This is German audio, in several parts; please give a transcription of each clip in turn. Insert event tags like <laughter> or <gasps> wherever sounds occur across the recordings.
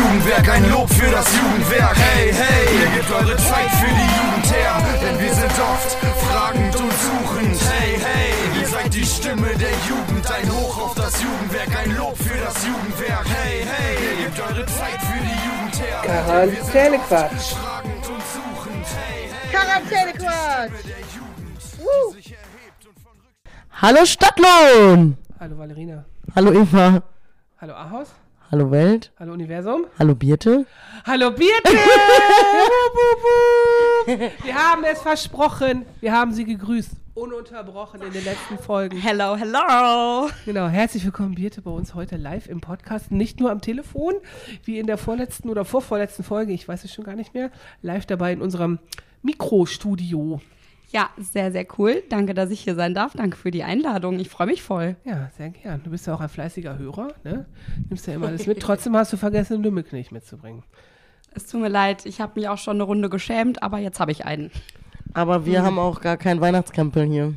Jugendwerk, ein Lob für das Jugendwerk. Hey, hey, ihr gebt eure Zeit für die Jugend her, denn wir sind oft fragend und suchend. Hey, hey, ihr seid die Stimme der Jugend, ein Hoch auf das Jugendwerk, ein Lob für das Jugendwerk. Hey, hey, ihr gebt eure Zeit für die Jugend her. Quarantänequatsch. Fragend und suchend. Hey, hey, Quarantänequatsch. Hallo Stadtlohn! Hallo Valerina. Hallo Eva. Hallo Ahos. Hallo Welt. Hallo Universum. Hallo Birte. Hallo Birte! <laughs> Wir haben es versprochen. Wir haben sie gegrüßt. Ununterbrochen in den letzten Folgen. Hello, hello. Genau, herzlich willkommen, Birte, bei uns heute live im Podcast. Nicht nur am Telefon, wie in der vorletzten oder vorvorletzten Folge, ich weiß es schon gar nicht mehr, live dabei in unserem Mikrostudio. Ja, sehr, sehr cool. Danke, dass ich hier sein darf. Danke für die Einladung. Ich freue mich voll. Ja, sehr gern. Du bist ja auch ein fleißiger Hörer, ne? Nimmst ja immer alles mit. Trotzdem hast du vergessen, den Dümmelknilch mitzubringen. Es tut mir leid, ich habe mich auch schon eine Runde geschämt, aber jetzt habe ich einen. Aber wir haben auch gar keinen Weihnachtskrempel hier.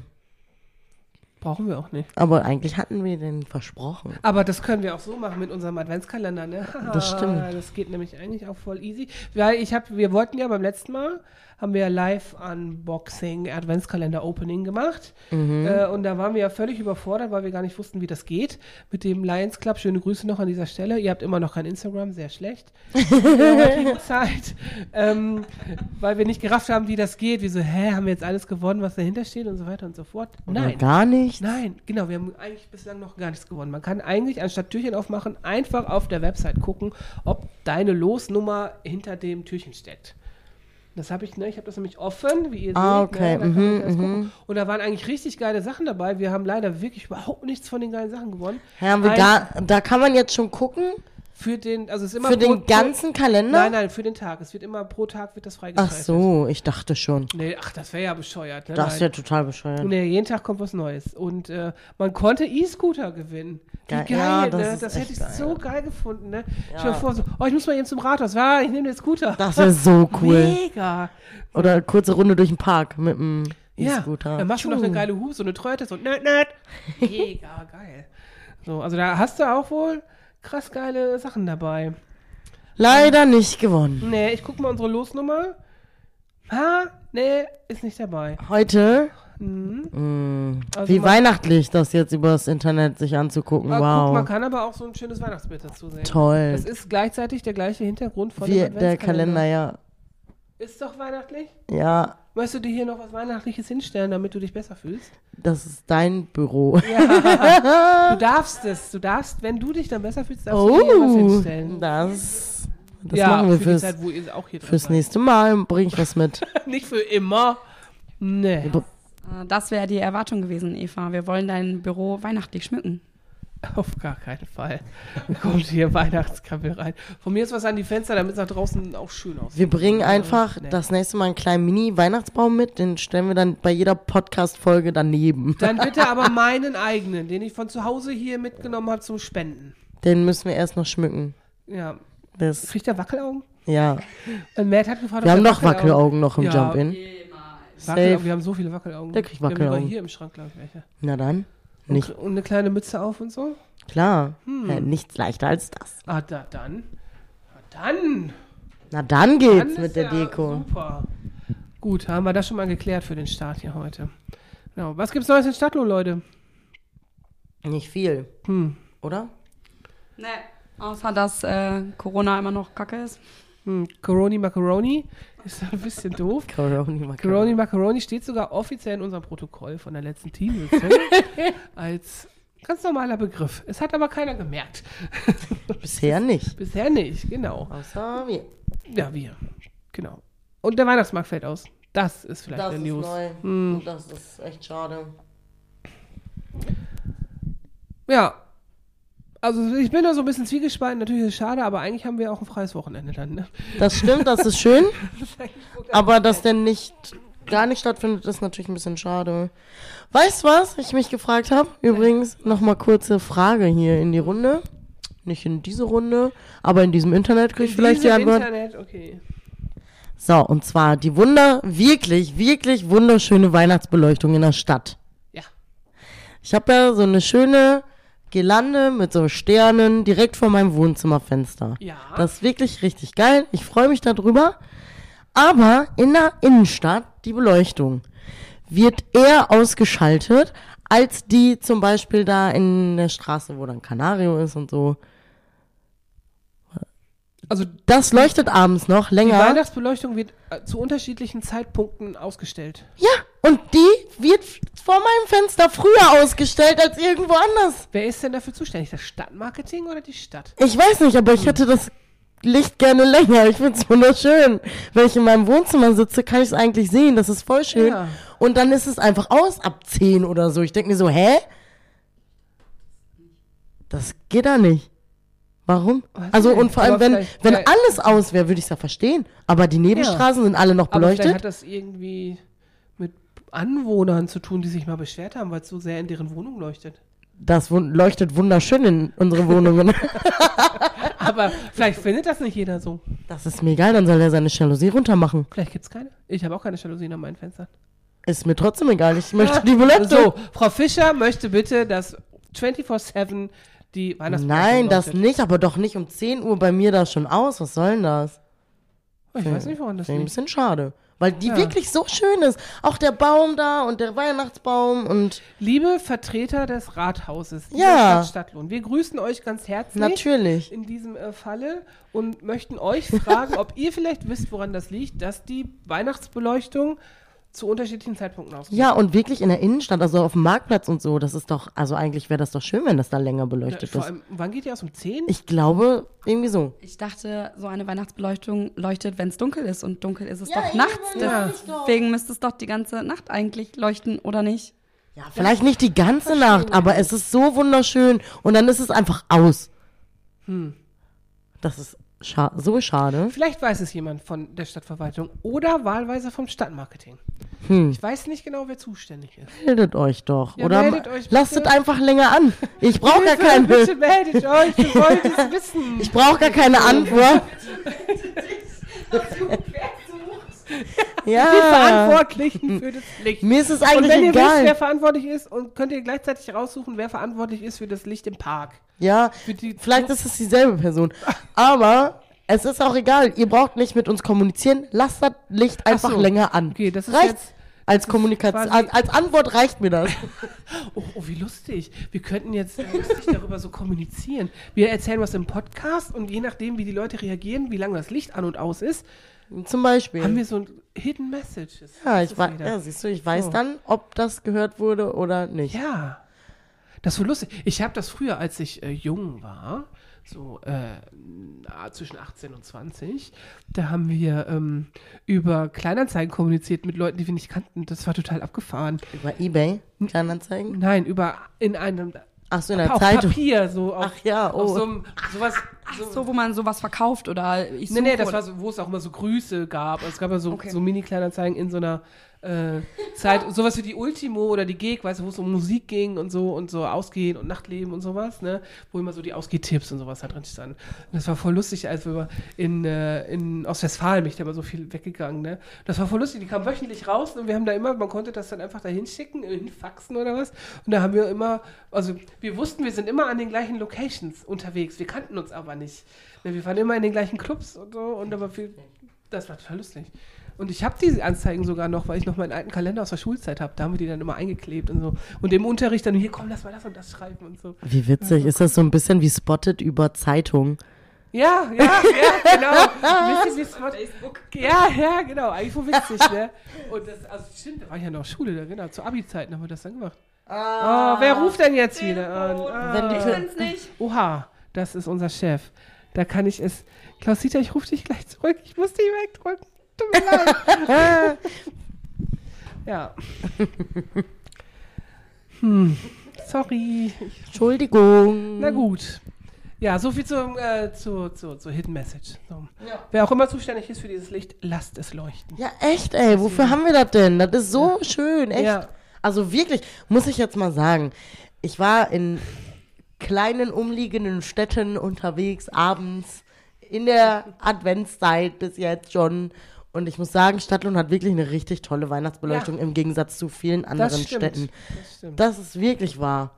Brauchen wir auch nicht. Aber eigentlich hatten wir den versprochen. Aber das können wir auch so machen mit unserem Adventskalender, ne? Das <laughs> stimmt. Das geht nämlich eigentlich auch voll easy. Weil ich habe, wir wollten ja beim letzten Mal, haben wir ja live Unboxing, Adventskalender Opening gemacht. Mhm. Äh, und da waren wir ja völlig überfordert, weil wir gar nicht wussten, wie das geht. Mit dem Lions Club, schöne Grüße noch an dieser Stelle. Ihr habt immer noch kein Instagram, sehr schlecht. In der heutigen Zeit. Ähm, weil wir nicht gerafft haben, wie das geht. Wie so, hä, haben wir jetzt alles gewonnen, was dahinter steht und so weiter und so fort. Nein. gar nicht. Nein, genau, wir haben eigentlich bislang noch gar nichts gewonnen. Man kann eigentlich, anstatt Türchen aufmachen, einfach auf der Website gucken, ob deine Losnummer hinter dem Türchen steckt. Das habe ich, ne, ich habe das nämlich offen, wie ihr Ah, seht. okay, Ne, da kann man mhm, mhm. Und da waren eigentlich richtig geile Sachen dabei. Wir haben leider wirklich überhaupt nichts von den geilen Sachen gewonnen. Ja, haben wir gar, da kann man jetzt schon gucken. Für den, also es ist immer Für den ganzen Kalender? Nein, nein, für den Tag. Es wird immer pro Tag wird das Ach freigeschaltet. so, ich dachte schon. Nee, ach, das wäre ja bescheuert. Ne? Das ist ja total bescheuert. Nee, jeden Tag kommt was Neues. Und äh, man konnte E-Scooter gewinnen. Wie Geil. Ja, das ne? Das hätte ich geil. so geil gefunden, ne? Ich Ja. stell mir vor, so, oh, ich muss mal eben zum Rathaus. Ja, ich nehme den Scooter. Das wäre so cool. Mega. Oder kurze Runde durch den Park mit dem Ja, E-Scooter. dann machst du noch eine geile Hube, so eine Tröte, so nöt, nöt. <laughs> Mega geil. So, also da hast du auch wohl krass geile Sachen dabei. Leider nicht gewonnen. Nee, ich guck mal unsere Losnummer. Ha, nee, ist nicht dabei. Heute, Mhm. mh, Also wie man- weihnachtlich, das jetzt übers Internet sich anzugucken. Aber wow. guck, man kann aber auch so ein schönes Weihnachtsbild dazu sehen. Toll. Das ist gleichzeitig der gleiche Hintergrund von Wie dem der. Kalender, ja. Ist doch weihnachtlich? Ja, Möchtest du dir hier noch was Weihnachtliches hinstellen, damit du dich besser fühlst? das ist dein Büro. <laughs> Du darfst es. Du darfst, wenn du dich dann besser fühlst, darfst du dir was Oh, hinstellen. das, das ja, machen wir für fürs, die Zeit, wo ihr auch hier drin fürs nächste Mal. Bring ich was mit. <laughs> Nicht für immer. Nee. Äh, Das wäre die Erwartung gewesen, Eva. Wir wollen dein Büro weihnachtlich schmücken. <laughs> Auf gar keinen Fall. Kommt hier Weihnachtskrabbel rein. Von mir ist was an die Fenster, damit es nach draußen auch schön aussieht. Wir bringen einfach Nee. das nächste Mal einen kleinen Mini-Weihnachtsbaum mit. Den stellen wir dann bei jeder Podcast-Folge daneben. Dann bitte <laughs> aber meinen eigenen, den ich von zu Hause hier mitgenommen habe zum Spenden. Den müssen wir erst noch schmücken. Ja. Das, Kriegt der Wackelaugen? ja. Und Matt hat gefragt, Wir haben noch Wackelaugen noch im Ja. Jump-In. Wackelaugen, wir haben so viele Wackelaugen. Der kriegt Wir haben Wackelaugen. hier im Schrank, glaube ich, welche. Na dann. Und, Nicht. und eine kleine Mütze auf und so. Klar. Hm. Ja, nichts leichter als das. Ah, da, dann. Ah, dann. Na dann Dann geht's ist mit der ja Deko. Super. Gut, haben wir das schon mal geklärt für den Start hier heute. Genau. Was gibt's Neues in Stadtlohn, Leute? Nicht viel. Hm. Oder? Nee. Außer, dass äh, Corona immer noch kacke ist. Hm. Coroni Macaroni ist ein bisschen doof. Coroni Coroni Macaroni. Macaroni steht sogar offiziell in unserem Protokoll von der letzten Teamsitzung <laughs> als ganz normaler Begriff. Es hat aber keiner gemerkt. <laughs> Bisher nicht. Bisher nicht, genau. Außer wir. Ja, wir. Genau. Und der Weihnachtsmarkt fällt aus. Das ist vielleicht Das eine ist News. neu. Hm. Und das ist echt schade. Ja. Also ich bin da so ein bisschen zwiegespalten. Natürlich ist es schade, aber eigentlich haben wir auch ein freies Wochenende dann. Ne? Das stimmt, das ist schön. <laughs> Das ist aber dass der nicht gar nicht stattfindet, ist natürlich ein bisschen schade. Weißt du was, ich mich gefragt habe? Übrigens, nochmal kurze Frage hier in die Runde. Nicht in diese Runde, aber in diesem Internet kriege ich vielleicht die Antwort. Internet, okay. So, und zwar die Wunder, wirklich, wirklich wunderschöne Weihnachtsbeleuchtung in der Stadt. Ja. Ich habe ja so eine schöne Girlande mit so Sternen direkt vor meinem Wohnzimmerfenster. Ja. Das ist wirklich richtig geil. Ich freue mich darüber. Aber in der Innenstadt, die Beleuchtung, wird eher ausgeschaltet, als die zum Beispiel da in der Straße, wo dann Canario ist und so. Also Das leuchtet abends noch die länger. Weihnachtsbeleuchtung wird äh, zu unterschiedlichen Zeitpunkten ausgestellt. Ja, und die wird vor meinem Fenster früher ausgestellt als irgendwo anders. Wer ist denn dafür zuständig? Das Stadtmarketing oder die Stadt? Ich weiß nicht, aber ich hätte das Licht gerne länger. Ich find's wunderschön. Wenn ich in meinem Wohnzimmer sitze, kann ich es eigentlich sehen. Das ist voll schön. Ja. Und dann ist es einfach aus ab 10 oder so. Ich denke mir so, hä? Das geht da nicht. Warum? Weiß Also und vor allem, wenn, wenn alles aus wäre, würde ich es ja verstehen. Aber die Nebenstraßen sind alle noch Aber vielleicht beleuchtet. hat das irgendwie Anwohnern zu tun, die sich mal beschwert haben, weil es so sehr in deren Wohnung leuchtet. Das leuchtet wunderschön in unsere Wohnungen. <laughs> Aber vielleicht findet das nicht jeder so. das ist mir egal, dann soll er seine Jalousie runtermachen. Vielleicht gibt's keine. Ich habe auch keine Jalousien an meinen Fenstern. Ist mir trotzdem egal. Ich möchte <laughs> die Beleuchtung. So, Frau Fischer möchte bitte, dass 24-7 die Weihnachtsbeleuchtung Nein, das leuchtet. nicht, aber doch nicht um 10 Uhr bei mir da schon aus. Was soll denn das? Ich weiß nicht, woran das ich ein bisschen schade. Weil die Ja. wirklich so schön ist. Auch der Baum da und der Weihnachtsbaum und Liebe Vertreter des Rathauses Ja. Stadt Stadtlohn, wir grüßen euch ganz herzlich. natürlich. in diesem äh, Falle und möchten euch fragen, <laughs> ob ihr vielleicht wisst, woran das liegt, dass die Weihnachtsbeleuchtung zu unterschiedlichen Zeitpunkten ausgeht. Ja, und wirklich in der Innenstadt, also auf dem Marktplatz und so, das ist doch, also eigentlich wäre das doch schön, wenn das da länger beleuchtet Vor ist. allem, wann geht die aus? Um 10? Ich glaube, irgendwie so. Ich dachte, so eine Weihnachtsbeleuchtung leuchtet, wenn es dunkel ist. Und dunkel ist es Ja, doch nachts. ja. Deswegen müsste es doch die ganze Nacht eigentlich leuchten, oder nicht? Ja, vielleicht nicht die ganze Nacht, aber es ist so wunderschön und dann ist es einfach aus. Hm. Das ist scha so schade. Vielleicht weiß es jemand von der Stadtverwaltung oder wahlweise vom Stadtmarketing. Hm. Ich weiß nicht genau, wer zuständig ist. Meldet euch doch. Ja, Oder euch lasst bitte. es einfach länger an. Ich brauche gar keine. bitte meldet euch, wir wollen es wissen. Ich brauche gar keine Antwort. <laughs> Die ja. Verantwortlichen für das <laughs> Licht. Mir ist es Und eigentlich wenn ihr wisst, wer egal. verantwortlich ist, und könnt ihr gleichzeitig raussuchen, wer verantwortlich ist für das Licht im Park. Ja, vielleicht ist es dieselbe Person. <laughs> Aber es ist auch egal. Ihr braucht nicht mit uns kommunizieren. Lasst das Licht einfach so. länger an. Okay, das ist Reicht. jetzt- Als Kommunikation, als, als Antwort reicht mir das. <laughs> Oh, oh, wie lustig. Wir könnten jetzt lustig darüber so kommunizieren. Wir erzählen was im Podcast und je nachdem, wie die Leute reagieren, wie lange das Licht an und aus ist, Zum Beispiel. haben wir so ein Hidden Messages. ja, ich weiß, ja, siehst du, ich weiß So. dann, ob das gehört wurde oder nicht. Ja. Das ist so lustig. Ich habe das früher, als ich äh, jung war, so äh, na, zwischen 18 und 20, da haben wir ähm, über Kleinanzeigen kommuniziert mit Leuten, die wir nicht kannten. Das war total abgefahren. Über Ebay, Kleinanzeigen. Nein, über in einem Ach so, in der auf Zeitung. Papier, so auf, Ach ja, auf oh. so einem, sowas. So, So, wo man sowas verkauft oder ich Nee, nee, suche das war so, wo es auch immer so Grüße gab. Es gab ja so, Okay. so Mini-Kleinanzeigen in so einer äh, Zeit, sowas wie die Ultimo oder die Gig, weißt du, wo es um Musik ging und so und so Ausgehen und Nachtleben und sowas, ne? Wo immer so die Ausgehtipps und sowas da drin standen. Und das war voll lustig, als wir in, äh, in Ostwestfalen, mich da immer so viel weggegangen, ne? Das war voll lustig, die kamen wöchentlich raus und wir haben da immer, man konnte das dann einfach da hinschicken, hinfaxen oder was. Und da haben wir immer, also wir wussten, wir sind immer an den gleichen Locations unterwegs, wir kannten uns aber nicht. Ne, wir waren immer in den gleichen Clubs und so und war viel, das war total lustig. Und ich habe diese Anzeigen sogar noch, weil ich noch meinen alten Kalender aus der Schulzeit habe. Da haben wir die dann immer eingeklebt und so. Und im Unterricht dann, hier komm, lass mal das und das schreiben und so. Wie witzig. Ist das so ein bisschen wie Spotted über Zeitung? Ja, ja, ja, genau. Wisst ihr, wie Spot- Ja, ja, genau. Eigentlich so witzig, ne? Und das, also stimmt, da war ich ja noch Schule, da, genau. Zu Abi-Zeiten haben wir das dann gemacht. Oh, wer ruft denn jetzt wieder an? Ah. Wenn die Ich bin's nicht. Oha, das ist unser Chef. Da kann ich es. Klausita, ich rufe dich gleich zurück. Ich muss dich wegdrücken. Tut mir leid. <laughs> ja. Hm. Sorry. Entschuldigung. na gut. Ja, so viel zum, äh, zu, zu, zu Hidden Message. So. Wer auch immer zuständig ist für dieses Licht, lasst es leuchten. Ja, echt, ey. Wofür haben wir das denn? Das ist so schön, echt. Ja. Also wirklich, muss ich jetzt mal sagen. Ich war in kleinen umliegenden Städten unterwegs, abends, in der Adventszeit bis jetzt schon. Und ich muss sagen, Stadtlohn hat wirklich eine richtig tolle Weihnachtsbeleuchtung Ja. im Gegensatz zu vielen anderen Das. Städten. Das. Das ist wirklich wahr.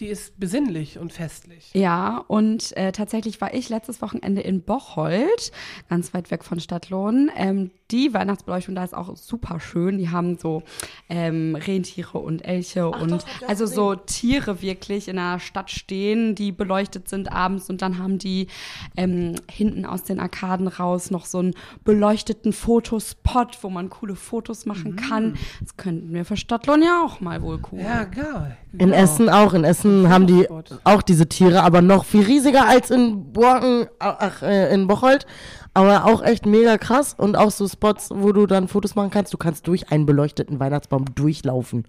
Die ist besinnlich und festlich. Ja, und äh, tatsächlich war ich letztes Wochenende in Bocholt, ganz weit weg von Stadtlohn. Ähm, die Weihnachtsbeleuchtung da ist auch super schön. Die haben so ähm, Rentiere und Elche und doch, also so Tiere wirklich in der Stadt stehen, die beleuchtet sind abends. Und dann haben die ähm, hinten aus den Arkaden raus noch so einen beleuchteten Fotospot, wo man coole Fotos machen kann. Das könnten wir für Stadtlohn ja auch mal wohl cool. Ja, geil. In Genau. Essen auch. In Essen haben die Spot. auch diese Tiere, aber noch viel riesiger als in Borken, ach, äh, in Bocholt. Aber auch echt mega krass. Und auch so Spots, wo du dann Fotos machen kannst. Du kannst durch einen beleuchteten Weihnachtsbaum durchlaufen.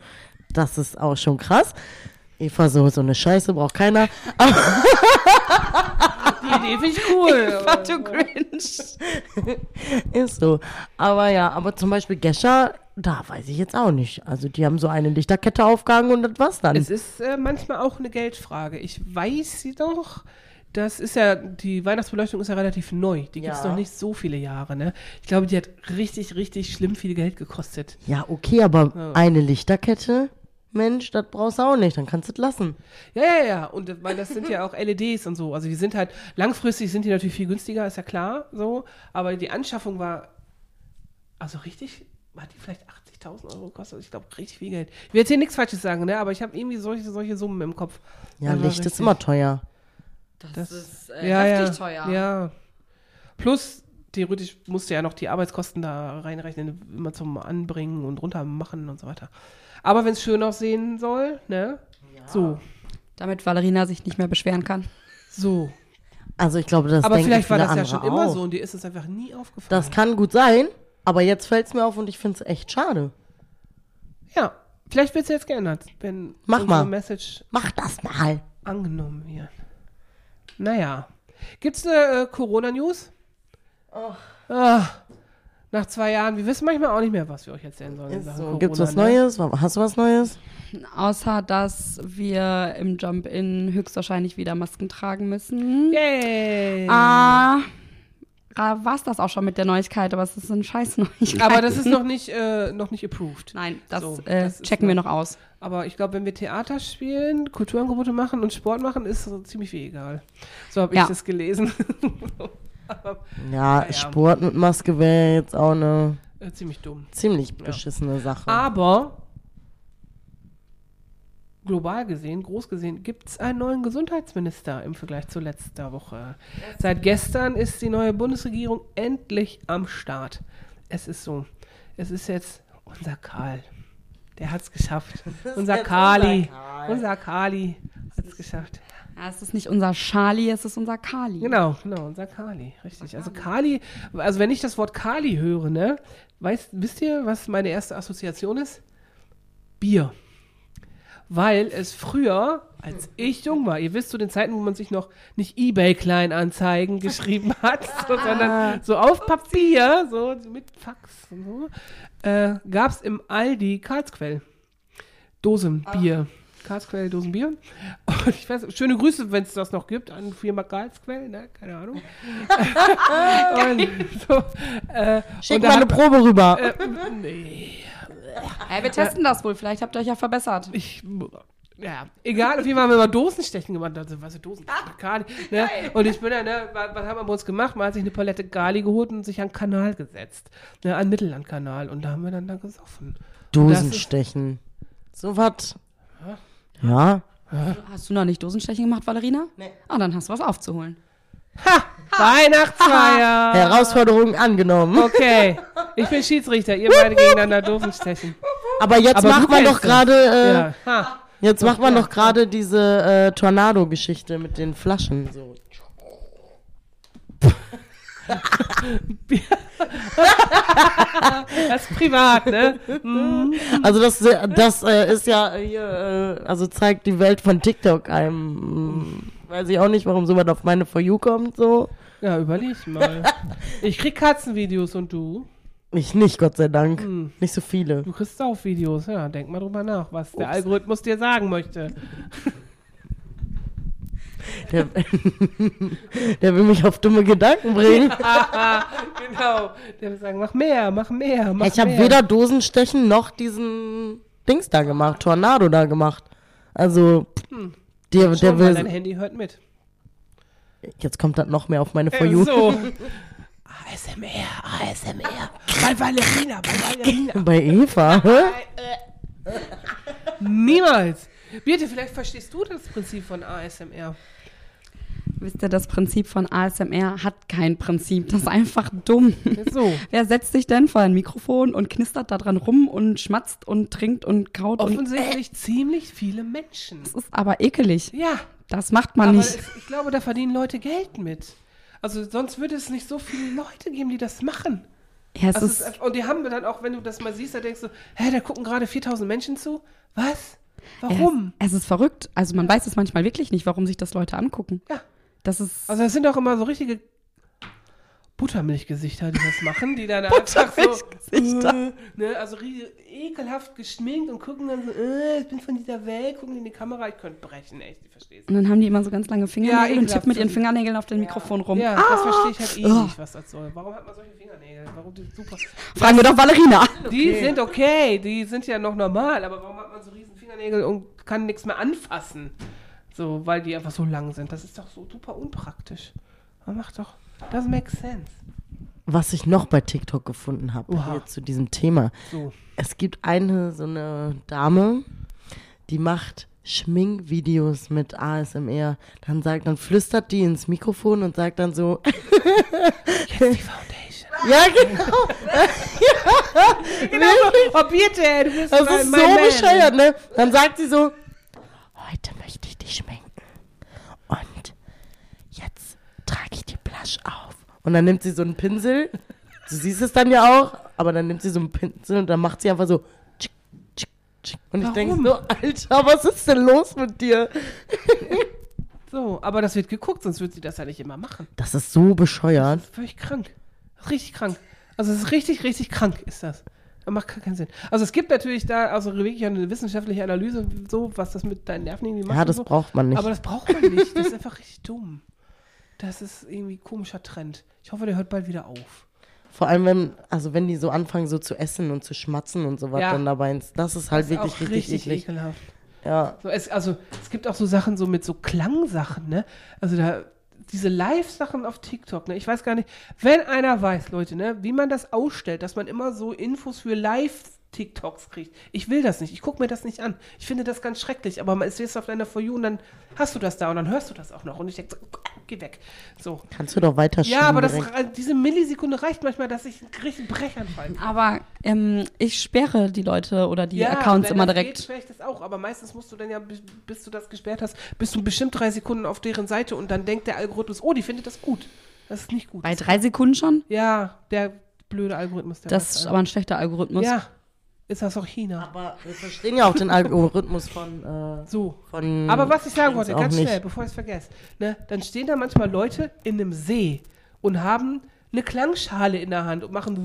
Das ist auch schon krass. Eva, so, so eine Scheiße braucht keiner. <laughs> Die Idee finde ich cool. <laughs> Eva, du Grinch. <laughs> Ist so. Aber ja, aber zum Beispiel Gescher, da weiß ich jetzt auch nicht. Also die haben so eine Lichterkette aufgehangen und das war's dann. Es ist äh, manchmal auch eine Geldfrage. Ich weiß sie doch. Das ist ja, die Weihnachtsbeleuchtung ist ja relativ neu. Die gibt es Ja. noch nicht so viele Jahre, ne? Ich glaube, die hat richtig, richtig schlimm viel Geld gekostet. Ja, okay, aber Ja. eine Lichterkette, Mensch, das brauchst du auch nicht, dann kannst du es lassen. Ja, ja, ja. Und äh, weil das sind ja auch LEDs und so. Also die sind halt, langfristig sind die natürlich viel günstiger, ist ja klar, so. Aber die Anschaffung war, also richtig, hat die vielleicht 80.000 Euro gekostet? Ich glaube, richtig viel Geld. Ich will jetzt hier nichts Falsches sagen, ne? Aber ich habe irgendwie solche, solche Summen im Kopf. Ja, Das war Licht ist richtig- immer teuer. Das, Das- ist ja, äh, heftig ja, teuer. Ja. Plus, theoretisch musst du ja noch die Arbeitskosten da reinrechnen, immer zum Anbringen und runter machen und so weiter. Aber wenn es schön aussehen soll, ne? So, Damit Valerina sich nicht mehr beschweren kann. so. Also ich glaube, das Aber denken vielleicht war viele das ja andere schon immer auch. so und dir ist es einfach nie aufgefallen. Das kann gut sein, aber jetzt fällt es mir auf und ich finde es echt schade. ja, vielleicht wird es jetzt geändert, wenn Mach unsere mal. Message Mach das mal. angenommen wird. Naja. Gibt's eine äh, Corona-News? Ah, nach zwei Jahren, wir wissen manchmal auch nicht mehr, was wir euch erzählen sollen. in Ist Sachen so. Gibt's was Corona, ne? Neues? Hast du was Neues? Außer, dass wir im Jump-In höchstwahrscheinlich wieder Masken tragen müssen. Yay! Ah, war es das auch schon mit der Neuigkeit, aber es ist eine scheiß Neuigkeit. Aber das ist noch nicht, äh, noch nicht approved. Nein, das, So, äh, das checken wir noch aus. Aber ich glaube, wenn wir Theater spielen, Kulturangebote machen und Sport machen, ist so ziemlich viel egal. So habe ich Ja. das gelesen. <laughs> Aber, Ja, ja. Sport mit Maske wäre jetzt auch eine äh, ziemlich dumm. ziemlich beschissene Sache. Aber global gesehen, groß gesehen, gibt es einen neuen Gesundheitsminister im Vergleich zu letzter Woche. Seit gestern ist die neue Bundesregierung endlich am Start. Es ist so. Es ist jetzt unser Karl. Der hat es geschafft. Unser Kali. Unser Kali hat es geschafft. Ja, es ist nicht unser Charlie, es ist unser Kali. Genau, genau, unser Kali, richtig. Also Kali, also wenn ich das Wort Kali höre, ne, weißt, wisst ihr, was meine erste Assoziation ist? Bier. Weil es früher, als ich jung war, ihr wisst zu den Zeiten, wo man sich noch nicht Ebay-Kleinanzeigen <laughs> geschrieben hat, so, sondern so auf Papier, so mit Fax so, äh, gab es im Aldi Karlsquell. Dosenbier. Karlsquell, Dosenbier. Und ich weiß, schöne Grüße, wenn es das noch gibt, an Firma Karlsquell, ne? keine Ahnung. <laughs> und so, äh, Schick und mal eine Probe rüber. äh, nee, Hey, wir testen das wohl, vielleicht habt ihr euch ja verbessert. ich, ja, egal, auf jeden Fall haben wir mal Dosenstechen gemacht. Also, was ist Dosenstechen? Kali, ne? Und ich bin ja, ne, was, was haben wir bei uns gemacht? Man hat sich eine Palette Gali geholt und sich an den Kanal gesetzt. Ne, an den Mittellandkanal. Und da haben wir dann da gesoffen. Dosenstechen. So was. Ja. Hast du noch nicht Dosenstechen gemacht, Valerina? Nee. Ah, dann hast du was aufzuholen. Ha! Weihnachtsfeier! Herausforderung angenommen. Okay, ich bin Schiedsrichter, ihr beide gegeneinander Dosenstechen. Aber jetzt Aber macht du man doch gerade äh, Ja. Ha. jetzt macht man ja, doch gerade diese äh, Tornado-Geschichte mit den Flaschen. So. <laughs> Das ist privat, ne? Also das, das äh, ist ja hier, äh, also zeigt die Welt von TikTok einem. mm, Weiß ich auch nicht, warum sowas auf meine For You kommt, so. Ja, überleg mal. <laughs> Ich krieg Katzenvideos und du? Ich nicht, Gott sei Dank. Hm. Nicht so viele. Du kriegst auch Videos, ja. Denk mal drüber nach, was der Algorithmus dir sagen möchte. <laughs> Der, <laughs> der will mich auf dumme Gedanken bringen. genau. Der will sagen, mach mehr, mach mehr, mach Ich habe weder Dosenstechen noch diesen Dings da gemacht, Tornado da gemacht. Also, der, Schon, der dein will. Handy hört mit. Jetzt kommt das noch mehr auf meine For You. So. ASMR, ASMR. Bei Valerina, bei Valerina. Bei Eva. Niemals. Birte, vielleicht verstehst du das Prinzip von ASMR. Wisst ihr, das Prinzip von ASMR hat kein Prinzip. Das ist einfach dumm. So. <laughs> Wer setzt sich denn vor ein Mikrofon und knistert da dran rum und schmatzt und trinkt und kaut und Offensichtlich ziemlich viele Menschen. das ist aber ekelig. Ja, Das macht man aber nicht. es, ich glaube, da verdienen Leute Geld mit. Also sonst würde es nicht so viele Leute geben, die das machen. Ja, es Also ist, es und die haben dann auch, wenn du das mal siehst, da denkst du, hä, da gucken gerade 4000 Menschen zu? Was? Warum? Es, es ist verrückt. Also man weiß es manchmal wirklich nicht, warum sich das Leute angucken. Ja. Das ist. Also das sind auch immer so richtige Buttermilchgesichter, die das machen, die dann <laughs> einfach so, Buttermilchgesichter. äh, ne, also ekelhaft geschminkt und gucken dann so, äh, ich bin von dieser Welt, gucken in die Kamera, ich könnte brechen, echt, ich verstehe es. und dann haben die immer so ganz lange Fingernägel und ekelhaft. tippen mit ihren Fingernägeln auf dem Mikrofon rum. Ja, Ah! das verstehe ich halt eh Ugh. nicht, was das soll. Warum hat man solche Fingernägel? Warum die super? Fragen wir doch Valerina. Die sind okay, die sind ja noch normal, aber warum hat man so riesen Fingernägel und kann nichts mehr anfassen? So, weil die einfach so lang sind. Das ist doch so super unpraktisch. Man macht doch, das makes sense. Was ich noch bei TikTok gefunden habe, hier zu diesem Thema. So. Es gibt eine, so eine Dame, die macht Schminkvideos mit ASMR. Dann sagt, dann flüstert die ins Mikrofon und sagt dann so, Jetzt die Foundation. <laughs> ja genau, <laughs> Genau so. Oh, bitte, du bist das mein, ist so bescheuert, ne? Dann sagt sie so, heute möchte ich dich schminken und jetzt trage ich die Blush auf. Und dann nimmt sie so einen Pinsel, du siehst es dann ja auch, aber dann nimmt sie so einen Pinsel und dann macht sie einfach so, tschick, tschick, tschick. und ich denke so, Alter, was ist denn los mit dir? <laughs> So, aber das wird geguckt, sonst würde sie das ja nicht immer machen. Das ist so bescheuert. Das ist völlig krank. Das ist richtig krank. Also es ist richtig, richtig krank, ist das. Macht gar keinen Sinn. Also es gibt natürlich da also wirklich eine wissenschaftliche Analyse, so was das mit deinen Nerven irgendwie macht. Ja, das so. braucht man nicht. Aber das braucht man nicht. Das ist <laughs> einfach richtig dumm. Das ist irgendwie ein komischer Trend. Ich hoffe, der hört bald wieder auf. Vor allem, wenn, also wenn die so anfangen, so zu essen und zu schmatzen und so was Ja. dann dabei ist, das ist halt Das ist wirklich auch richtig, eklig. ekelhaft. Ja. So, es, also es gibt auch so Sachen so mit so Klangsachen, ne? Also da diese Live-Sachen auf TikTok, ne? Ich weiß gar nicht, wenn einer weiß, Leute, ne, wie man das ausstellt, dass man immer so Infos für Live-TikToks kriegt. Ich will das nicht. Ich gucke mir das nicht an. Ich finde das ganz schrecklich. Aber man ist jetzt auf deiner For You und dann hast du das da und dann hörst du das auch noch. Und ich denke, so, geh weg. So. Kannst du doch weiterschieben. Ja, aber das, diese Millisekunde reicht manchmal, dass ich einen richtigen Brechanfall kriege. Aber ähm, ich sperre die Leute oder die Ja, Accounts wenn immer das direkt. Geht, sperre ich das auch, aber meistens musst du dann ja, bis, du das gesperrt hast, bist du bestimmt drei Sekunden auf deren Seite und dann denkt der Algorithmus, oh, die findet das gut. Das ist nicht gut. Bei drei Sekunden schon? ja, der blöde Algorithmus. Der Das ist aber ein schlechter Algorithmus. Ja, ist das auch China. Aber wir verstehen ja auch den Algorithmus von, äh, So. von Aber was ich sagen wollte, ganz nicht. schnell, bevor ich es vergesse, ne, dann stehen da manchmal Leute in einem See und haben eine Klangschale in der Hand und machen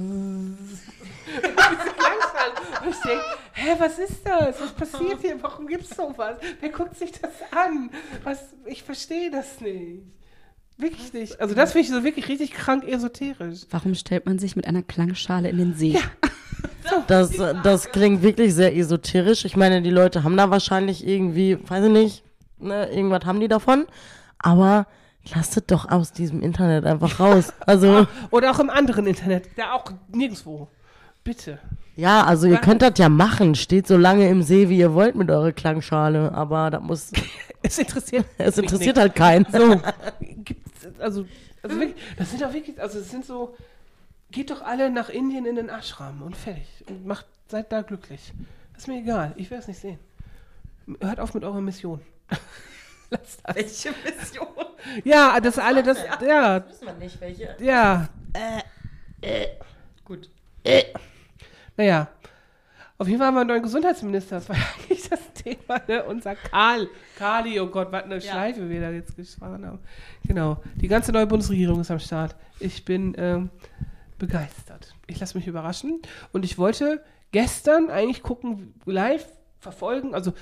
diese <laughs> Klangschale. Und ich denke, hä, was ist das? Was passiert hier? Warum gibt's sowas? Wer guckt sich das an? Was, ich verstehe das nicht. Wirklich nicht. Also das finde ich so wirklich richtig krank esoterisch. Warum stellt man sich mit einer Klangschale in den See? Ja. Das, das klingt wirklich sehr esoterisch. Ich meine, die Leute haben da wahrscheinlich irgendwie, weiß ich nicht, ne, irgendwas haben die davon. Aber lasst es doch aus diesem Internet einfach raus. Also, <laughs> Oder auch im anderen Internet. Da auch nirgendwo. Bitte. ja, also ihr könnt das ja machen. Steht so lange im See, wie ihr wollt mit eurer Klangschale. Aber das muss, <laughs> Es interessiert <laughs> es interessiert halt keinen. So, gibt's, also, also wirklich, das sind auch wirklich, also es sind so, geht doch alle nach Indien in den Ashram und fertig. Und macht, seid da glücklich. Das ist mir egal, ich will es nicht sehen. Hört auf mit eurer Mission. <laughs> Lasst das. Welche Mission? Ja, das alle, das, ja, Wissen wir nicht, welche. ja, Gut. naja. Auf jeden Fall haben wir einen neuen Gesundheitsminister. Das war ja <laughs> eigentlich das Thema, ne? Unser Karl. Kali, oh Gott, was eine Schleife wir da jetzt gesprochen haben. Genau. Die ganze neue Bundesregierung ist am Start. Ich bin ähm, begeistert. Ich lasse mich überraschen. Und ich wollte gestern eigentlich gucken, live verfolgen. Also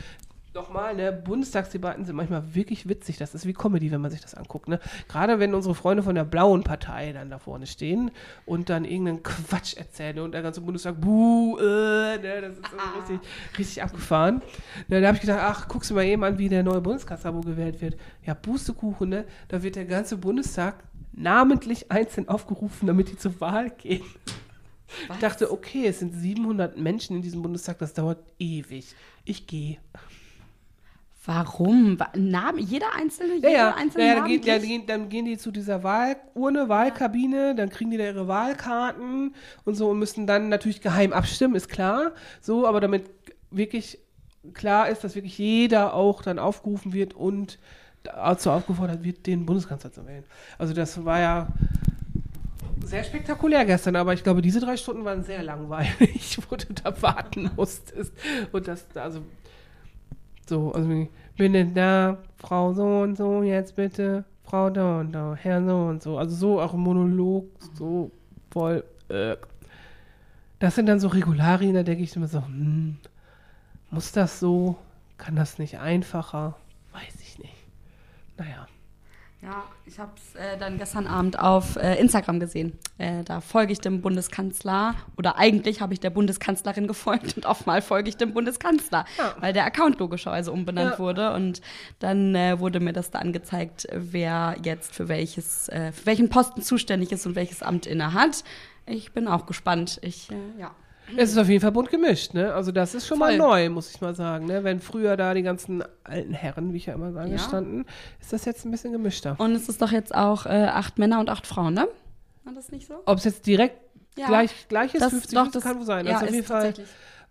Nochmal, ne, Bundestagsdebatten sind manchmal wirklich witzig. Das ist wie Comedy, wenn man sich das anguckt. Ne? Gerade wenn unsere Freunde von der blauen Partei dann da vorne stehen und dann irgendeinen Quatsch erzählen und der ganze Bundestag, buh, äh, ne, das ist so richtig, richtig abgefahren. Ne, da habe ich gedacht, ach, guckst du mal eben an, wie der neue Bundeskanzler gewählt wird. Ja, Pustekuchen, ne? Da wird der ganze Bundestag namentlich einzeln aufgerufen, damit die zur Wahl gehen. Ich dachte, okay, es sind 700 Menschen in diesem Bundestag, das dauert ewig. Ich gehe. Warum? Wa- Name, jeder einzelne, Ja, jeder ja, einzelne ja, dann, gehen, namentlich? dann, dann gehen die zu dieser Wahlurne, Wahlkabine, dann kriegen die da ihre Wahlkarten und so und müssen dann natürlich geheim abstimmen, ist klar. So, aber damit wirklich klar ist, dass wirklich jeder auch dann aufgerufen wird und dazu aufgefordert wird, den Bundeskanzler zu wählen. Also das war ja sehr spektakulär gestern, aber ich glaube, diese drei Stunden waren sehr langweilig, <laughs> wo du da warten musstest. Und das, also, so, also, bin denn da, Frau so und so, jetzt bitte, Frau da und da, Herr so und so. Also so auch ein Monolog, so voll, äh. Das sind dann so Regularien, da denke ich immer so, hm, muss das so? Kann das nicht einfacher? Weiß ich nicht. Naja. Ja, ich habe es äh, dann gestern Abend auf äh, Instagram gesehen. Äh, da folge ich dem Bundeskanzler oder eigentlich habe ich der Bundeskanzlerin <laughs> gefolgt und oftmal folge ich dem Bundeskanzler, Ja. weil der Account logischerweise umbenannt Ja. wurde und dann äh, wurde mir das da angezeigt, wer jetzt für welches, äh, für welchen Posten zuständig ist und welches Amt inne hat. Ich bin auch gespannt. Ich, äh, ja. Es ist auf jeden Fall bunt gemischt, ne? Also das ist schon Voll. mal neu, muss ich mal sagen, ne? Wenn früher da die ganzen alten Herren, wie ich ja immer sage, Ja. standen, ist das jetzt ein bisschen gemischter. Und es ist doch jetzt auch äh, acht Männer und acht Frauen, ne? War das nicht so? Ob es jetzt direkt Ja. gleich, gleich ist, Das- 50, doch, 50 das- kann wohl sein. ja, also auf jeden Fall,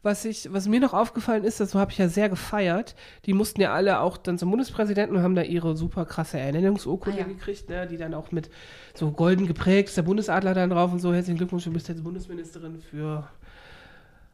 was, ich, was mir noch aufgefallen ist, das habe ich ja sehr gefeiert, die mussten ja alle auch dann zum Bundespräsidenten und haben da ihre super krasse Ernennungsurkunde Ah, ja. gekriegt, ne? die dann auch mit so golden geprägt, ist der Bundesadler dann drauf und so, herzlichen Glückwunsch, du bist jetzt Bundesministerin für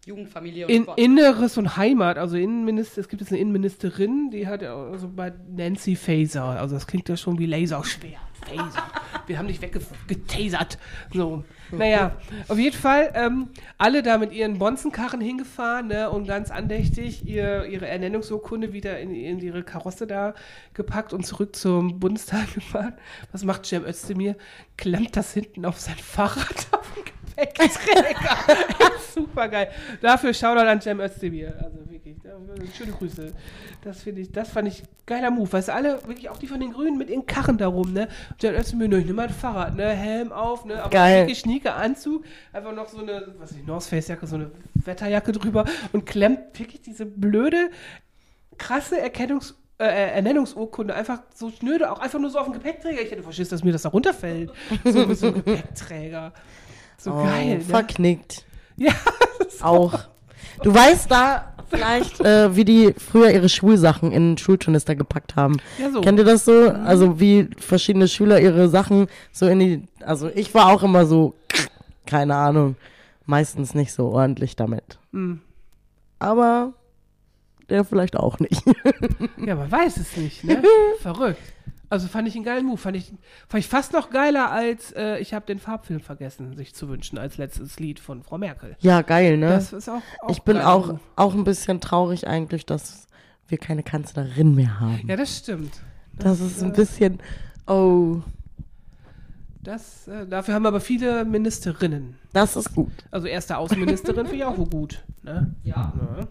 Jugendfamilie und In, Sport. Inneres und Heimat, also Innenminister, es gibt jetzt eine Innenministerin, die hat ja also bei Nancy Faeser, also das klingt ja schon wie Laserschwert. Phaser. Wir haben dich weggetasert. So. Naja, auf jeden Fall ähm, alle da mit ihren Bonzenkarren hingefahren ne, und ganz andächtig ihr, ihre Ernennungsurkunde wieder in, in ihre Karosse da gepackt und zurück zum Bundestag <laughs> gefahren. Was macht Cem Özdemir? Klemmt das hinten auf sein Fahrrad <laughs> auf den Gepäckträger. Super geil. Dafür Shoutout an Cem Özdemir. Also wirklich, da- schöne Grüße. Das finde ich, das fand ich geiler Move. Weißt du, alle, wirklich auch die von den Grünen mit ihren Karren da rum, ne? Cem Özdemir, ne, ich nimm mal ein Fahrrad, ne? Helm auf, ne? Aber Geil. wirklich schnieke Anzug, einfach noch so eine, was weiß ich, North Face Jacke, so eine Wetterjacke drüber und klemmt wirklich diese blöde, krasse Erkennungs äh, Ernennungsurkunde einfach so schnöde, auch einfach nur so auf dem Gepäckträger. Ich hätte verschissen, dass mir das da runterfällt. So so einem <laughs> Gepäckträger. So Oh, geil. Ne? verknickt. <laughs> Ja, Auch. Du weißt da vielleicht, äh, wie die früher ihre Schulsachen in Schulturnister gepackt haben. Ja, so. Kennt ihr das so? Also wie verschiedene Schüler ihre Sachen so in die. Also ich war auch immer so, keine Ahnung, meistens nicht so ordentlich damit. Hm. Aber der vielleicht auch nicht. Ja, man weiß es nicht, ne? <laughs> Verrückt. Also fand ich einen geilen Move. Fand ich, fand ich fast noch geiler als äh, Ich habe den Farbfilm vergessen, sich zu wünschen, als letztes Lied von Frau Merkel. ja, geil, ne? Das ist auch, auch ich bin auch, Move. auch ein bisschen traurig eigentlich, dass wir keine Kanzlerin mehr haben. Ja, das stimmt. das ist ein äh, bisschen, oh, Das, äh, dafür haben wir aber viele Ministerinnen. das ist gut. Also erste Außenministerin finde ich auch wohl gut. Ne? Ja. Ja.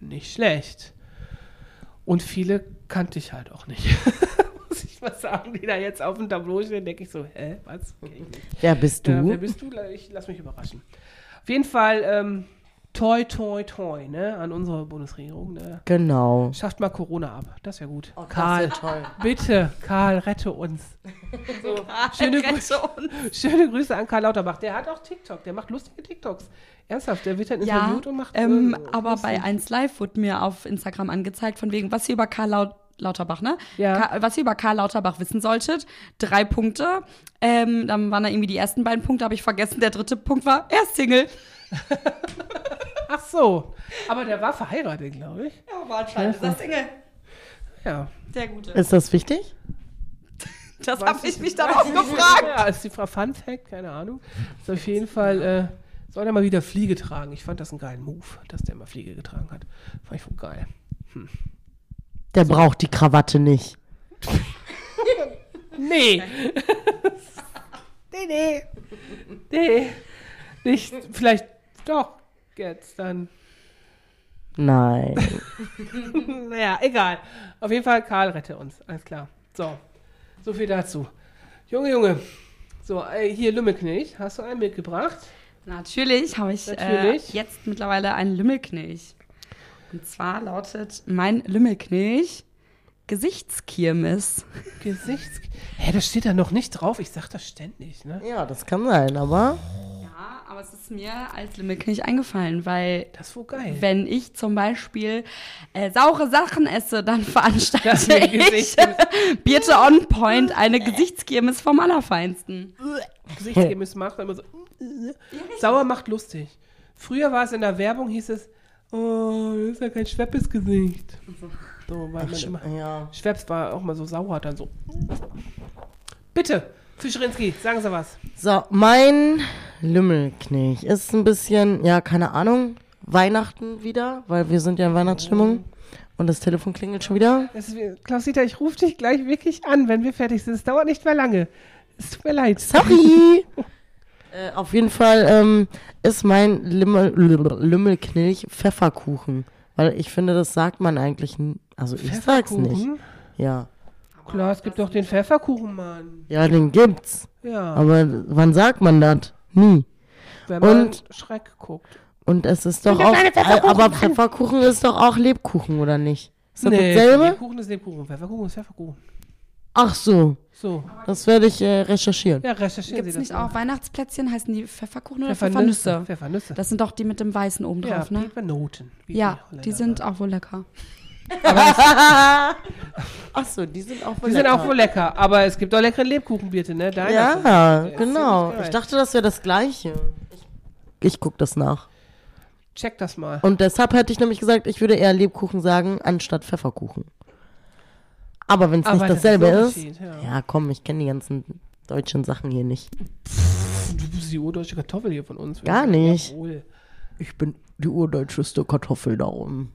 Nicht schlecht. Und viele kannte ich halt auch nicht. <laughs> Muss ich mal sagen, die da jetzt auf dem Tableau stehen, denke ich so, hä, was? Nicht. Wer bist du? Ja, wer bist du? Ich lass mich überraschen. Auf jeden Fall, ähm, toi, toi, toi, ne, an unsere Bundesregierung. Ne? genau. Schafft mal Corona ab. Das wäre gut. Oh, das Karl, wär toll. bitte, Karl, rette uns. So, schöne, Grüße, Rette uns. schöne Grüße an Karl Lauterbach. Der hat auch TikTok, der macht lustige TikToks. Ernsthaft, der wird dann Ja, interviewt und macht. ähm, äh, aber lustig. bei 1 Live wurde mir auf Instagram angezeigt, von wegen, was ihr über Karl Laut Lauterbach, ne? Ja. Ka was ihr über Karl Lauterbach wissen solltet. Drei Punkte. Ähm, dann waren da irgendwie die ersten beiden Punkte, habe ich vergessen. Der dritte Punkt war, er ist Single. <laughs> Ach so. Aber der war verheiratet, glaube ich. Ja, war anscheinend ist er Single. Ja. Der Gute. Ist das wichtig? <laughs> Das habe ich ich mich dann auch gefragt. Ja, ist die Frau Fun Fact, keine Ahnung. Ist auf jeden Fall, äh, soll er mal wieder Fliege tragen. Ich fand das einen geilen Move, dass der mal Fliege getragen hat. Fand ich voll geil. Hm. Der braucht die Krawatte nicht. <laughs> Nee. nee, nee. Nee. Nicht, vielleicht doch jetzt dann. Nein. <laughs> Naja, egal. Auf jeden Fall, Karl rette uns. Alles klar. So. So viel dazu. Junge, Junge. So, äh, hier Lümmelknilch. Hast du einen mitgebracht? Natürlich habe ich Natürlich. Äh, jetzt mittlerweile einen Lümmelknilch. Und zwar lautet mein Lümmelknilch Gesichtskirmes. Gesichts. Hä, das steht da noch nicht drauf. Ich sag das ständig, ne? ja, das kann sein, aber Ja, aber es ist mir als Lümmelknilch eingefallen, weil Das ist wohl geil. wenn ich zum Beispiel äh, saure Sachen esse, dann <laughs> veranstalte mir ich Gesicht- <laughs> Birte On Point eine Gesichtskirmes vom Allerfeinsten. Gesichtskirmes macht immer so. <laughs> Sauer macht lustig. Früher war es in der Werbung, hieß es, oh, das ist ja kein Schweppes Gesicht. So, weil man immer. ja. Schweppes war auch mal so sauer, dann so. Bitte, Fischerinski, sagen Sie was. So, mein Lümmelknilch ist ein bisschen, ja, keine Ahnung, Weihnachten wieder, weil wir sind ja in Weihnachtsstimmung und das Telefon klingelt schon wieder. Klaus-Dieter, ich rufe dich gleich wirklich an, wenn wir fertig sind. Es dauert nicht mehr lange. Es tut mir leid. Sorry! <laughs> äh, auf jeden Fall ähm, ist mein Lümmel, Lümmelknilch Pfefferkuchen, weil ich finde, das sagt man eigentlich, also ich sag's nicht. Pfefferkuchen? Ja. Klar, es gibt doch den Pfefferkuchen, Mann. Ja, den gibt's. Ja, Aber wann sagt man das? Nie. wenn man und- Schreck guckt. Und es ist doch auch, kleine Pfefferkuchen, aber Mann. Pfefferkuchen ist doch auch Lebkuchen, oder nicht? Ist das Nee, dasselbe? Lebkuchen ist Lebkuchen, Pfefferkuchen ist Pfefferkuchen. Ach so, So, das werde ich äh, recherchieren. ja, recherchieren Gibt es nicht auch Weihnachtsplätzchen? Heißen die Pfefferkuchen oder Pfeffernüsse. Pfeffernüsse? Pfeffernüsse. Das sind doch die mit dem Weißen oben ja, drauf, ne? Pfeffernoten. wie Ja, Holländer die sind auch wohl lecker. <laughs> Ach so, die sind auch wohl Die sind lecker. auch wohl lecker, aber es gibt auch leckere Lebkuchen, bitte, ne? Deiner Ja, genau. Ich dachte, das wäre das Gleiche. Ich, ich gucke das nach. Check das mal. Und deshalb hätte ich nämlich gesagt, ich würde eher Lebkuchen sagen, anstatt Pfefferkuchen. Aber wenn es nicht das ist dasselbe ein ist. Ja. Ja, komm, ich kenne die ganzen deutschen Sachen hier nicht. Du bist die urdeutsche Kartoffel hier von uns. Gar nicht. Jawohl. Ich bin die urdeutscheste Kartoffel da oben.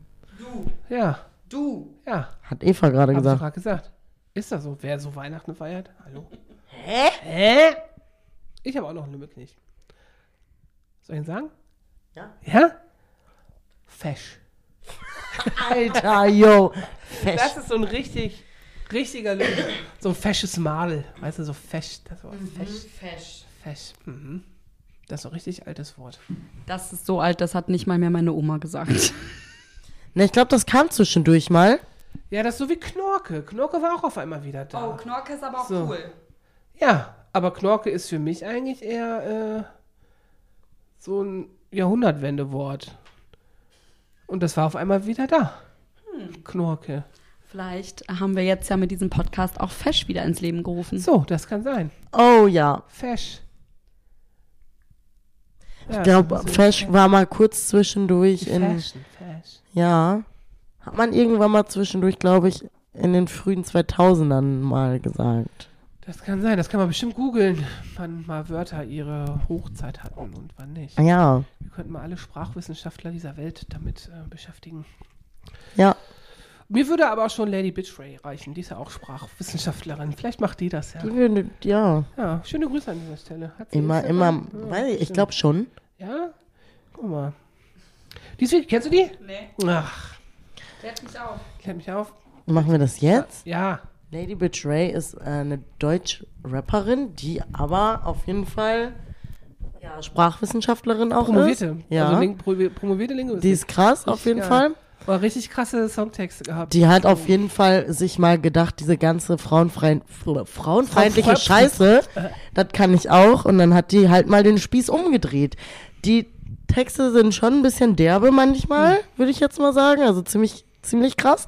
Ja, Du. ja. Hat Eva gerade Hab ich gesagt. gerade gesagt. Ist das so? Wer so Weihnachten feiert? Hallo? Hä? Hä? Ich habe auch noch einen Lümmelknilch. Soll ich ihn sagen? Ja. Ja? Fesch. <laughs> Alter, yo. Fesch. Das ist so ein richtig, richtiger Lümmel. So ein fesches Madel. Weißt du, so fesch. Das war fesch. Fesch. Fesch. Mhm. Das ist so ein richtig altes Wort. Das ist so alt, das hat nicht mal mehr meine Oma gesagt. <laughs> Ne, ich glaube, das kam zwischendurch mal. Ja, das ist so wie Knorke. Knorke war auch auf einmal wieder da. Oh, Knorke ist aber auch So. cool. Ja, aber Knorke ist für mich eigentlich eher äh, so ein Jahrhundertwendewort. Und das war auf einmal wieder da. Knorke. Vielleicht haben wir jetzt ja mit diesem Podcast auch Fesch wieder ins Leben gerufen. So, das kann sein. Oh ja. Fesch. Ja, Ich glaube, so- Fesch war mal kurz zwischendurch in. Fashion, Fesch. Ja. Hat man irgendwann mal zwischendurch, glaube ich, in den frühen 2000ern mal gesagt. Das kann sein, das kann man bestimmt googeln, wann mal Wörter ihre Hochzeit hatten und wann nicht. Ja. Wir könnten mal alle Sprachwissenschaftler dieser Welt damit äh, beschäftigen. Ja. Mir würde aber auch schon Lady Bitchray reichen. Die ist ja auch Sprachwissenschaftlerin. Vielleicht macht die das ja. Die würde, ja. Ja, schöne Grüße an dieser Stelle. Hat sie Immer, immer, Ja, weiß ich, glaube schon. Ja? Guck mal. Die ist wirklich, kennst du die? Nee, Ach, klärt mich auf. klärt mich auf. Machen wir das jetzt? Ja. Lady Betray ist äh, eine Deutsch-Rapperin, die aber auf jeden Fall ja, Sprachwissenschaftlerin auch Promovierte. ist. Ja. Also Ling, pro, promovierte Linguistik. die ist krass auf jeden geil. Fall. Aber richtig krasse Songtexte gehabt. Die hat auf jeden Fall sich mal gedacht, diese ganze frauenfreien, frauenfeindliche Frau- Scheiße, das kann ich auch. Und dann hat die halt mal den Spieß umgedreht. Die Texte sind schon ein bisschen derbe manchmal, würde ich jetzt mal sagen. Also ziemlich, ziemlich krass.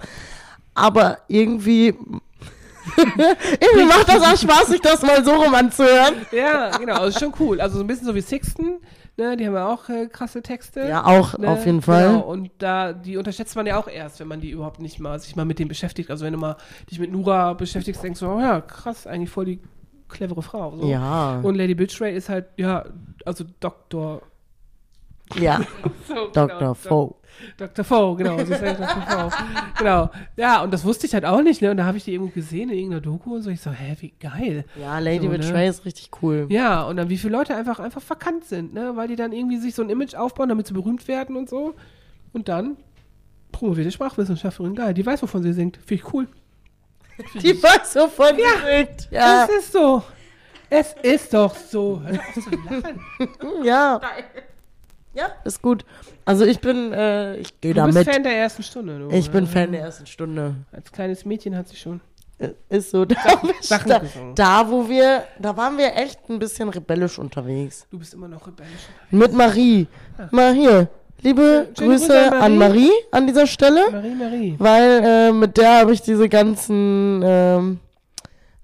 Aber irgendwie, <laughs> irgendwie macht das auch Spaß, sich das mal so rum anzuhören. Ja, genau. Also schon cool. Also so ein bisschen so wie Sixten. Ne, die haben ja auch äh, krasse Texte. Ja, auch Ne? auf jeden Fall. Genau, und da, die unterschätzt man ja auch erst, wenn man die überhaupt nicht mal, sich mal mit denen beschäftigt. Also wenn du mal dich mit Nura beschäftigst, denkst du, oh ja, krass, eigentlich voll die clevere Frau. So. Ja. Und Lady Bitchray ist halt, ja, also Doktor, Ja, <laughs> So, Dr. genau, Fo. Dr. V, genau. Sie ist ja Dr. V. Genau. Ja, und das wusste ich halt auch nicht, ne? Und da habe ich die irgendwo gesehen in irgendeiner Doku und so. Ich so, hä, wie geil. Ja, Lady So, with ne? Trey ist richtig cool. Ja, und dann wie viele Leute einfach, einfach verkannt sind, ne? Weil die dann irgendwie sich so ein Image aufbauen, damit sie berühmt werden und so. Und dann promovierte Sprachwissenschaftlerin, geil. Die weiß, wovon sie singt. Finde ich cool. Die weiß, wovon sie singt. Ja, Es ist so. Es ist doch so. Hör auf zu lachen. <laughs> ja. Ja, ist gut. Also ich bin, äh, ich gehe Du bist damit. Fan der ersten Stunde, du. Ich bin? Fan der ersten Stunde. Als kleines Mädchen hat sie schon. Äh, Ist so. Da, Sachen da, da, wo wir, da waren wir echt ein bisschen rebellisch unterwegs. Du bist immer noch rebellisch. Mit Marie. Mal hier. Liebe Schöne Grüße Grüße an an Marie an dieser Stelle. Marie, Marie. Weil äh, mit der habe ich diese ganzen ähm,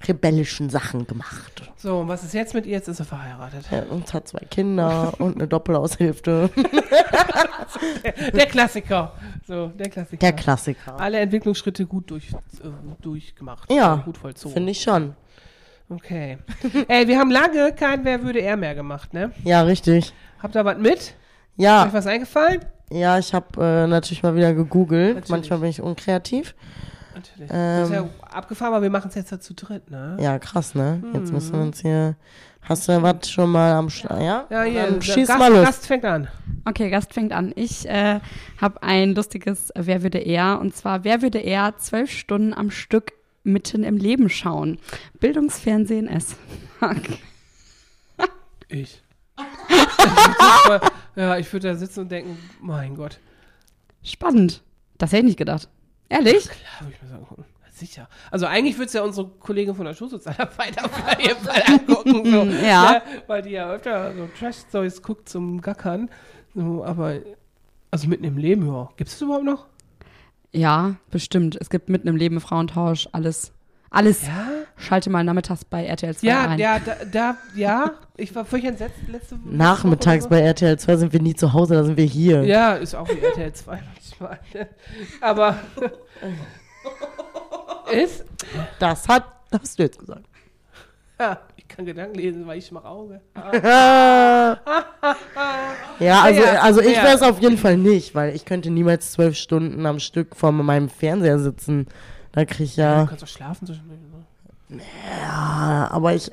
rebellischen Sachen gemacht. So, und was ist jetzt mit ihr? Jetzt ist sie verheiratet. Ja, und hat zwei Kinder und eine Doppelaushilfe. <laughs> Der Klassiker. So, der Klassiker. Der Klassiker. Alle Entwicklungsschritte gut durch, äh, durchgemacht. Ja, Gut vollzogen. Finde ich schon. Okay. <laughs> Ey, wir haben lange kein Wer würde er mehr gemacht, ne? Ja, richtig. Habt ihr was mit? Ist Ja, euch was eingefallen? ja, ich habe äh, natürlich mal wieder gegoogelt. Natürlich. Manchmal bin ich unkreativ. Natürlich. Ähm. das ist ja abgefahren, aber wir machen es jetzt ja zu dritt, ne? Ja, krass, ne? Jetzt müssen wir uns hier. Hast du was schon mal am Start? Ja? Ja, hier, Dann der schieß Gast, mal los. Gast fängt an. Okay, Gast fängt an. Ich äh, habe ein lustiges Wer würde er? Und zwar, wer würde er zwölf Stunden am Stück mitten im Leben schauen? Bildungsfernsehen S. Okay. <laughs> Ich. <laughs> Ja, ich würde da sitzen und denken, mein Gott. Spannend. Das hätte ich nicht gedacht. Ehrlich? Klar, würde ich mir sagen, gucken. Sicher. Also eigentlich würde es ja unsere Kollegin von der Schulsozialarbeit <laughs> auf jeden Fall angucken. So, <laughs> Ja. Ne? Weil die ja öfter so Trash-Stories guckt zum Gackern. So, aber, also mitten im Leben, ja. Gibt es das überhaupt noch? Ja, bestimmt. Es gibt mitten im Leben Frauentausch, alles. Alles. Ja? Schalte mal nachmittags bei RTL 2 Ja, ein. ja, da, da, ja. Ich war völlig entsetzt letzte Woche. Nachmittags bei RTL 2 sind wir nie zu Hause, da sind wir hier. Ja, ist auch wie RTL 2 manchmal. ne? Aber <laughs> ist, Das hat, das hast du jetzt gesagt. ja, ich kann Gedanken lesen, weil ich mache Auge. <laughs> <laughs> ja, also, Ja, also ich wäre es auf jeden Fall nicht, weil ich könnte niemals zwölf Stunden am Stück vor meinem Fernseher sitzen. Da krieg ich Du ja, kannst doch schlafen zwischendurch. Ne? Ja, aber ich,